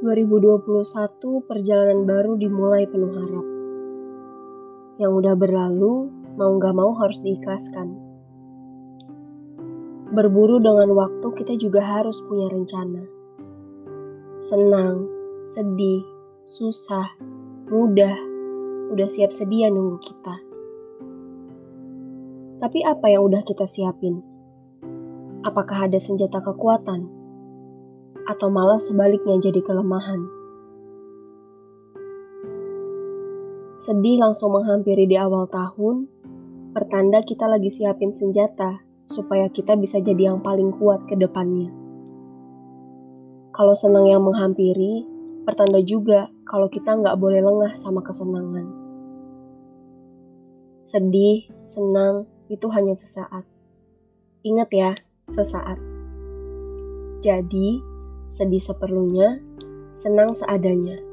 2021 perjalanan baru dimulai penuh harap. Yang udah berlalu, mau gak mau harus diikhlaskan. Berburu dengan waktu kita juga harus punya rencana. Senang, sedih, susah, mudah, udah siap sedia nunggu kita. Tapi apa yang udah kita siapin? Apakah ada senjata kekuatan? Atau malah sebaliknya jadi kelemahan. Sedih langsung menghampiri di awal tahun, pertanda kita lagi siapin senjata supaya kita bisa jadi yang paling kuat ke depannya. Kalau senang yang menghampiri, pertanda juga kalau kita nggak boleh lengah sama kesenangan. Sedih, senang, itu hanya sesaat. Ingat ya, sesaat. Jadi, sedih seperlunya, senang seadanya.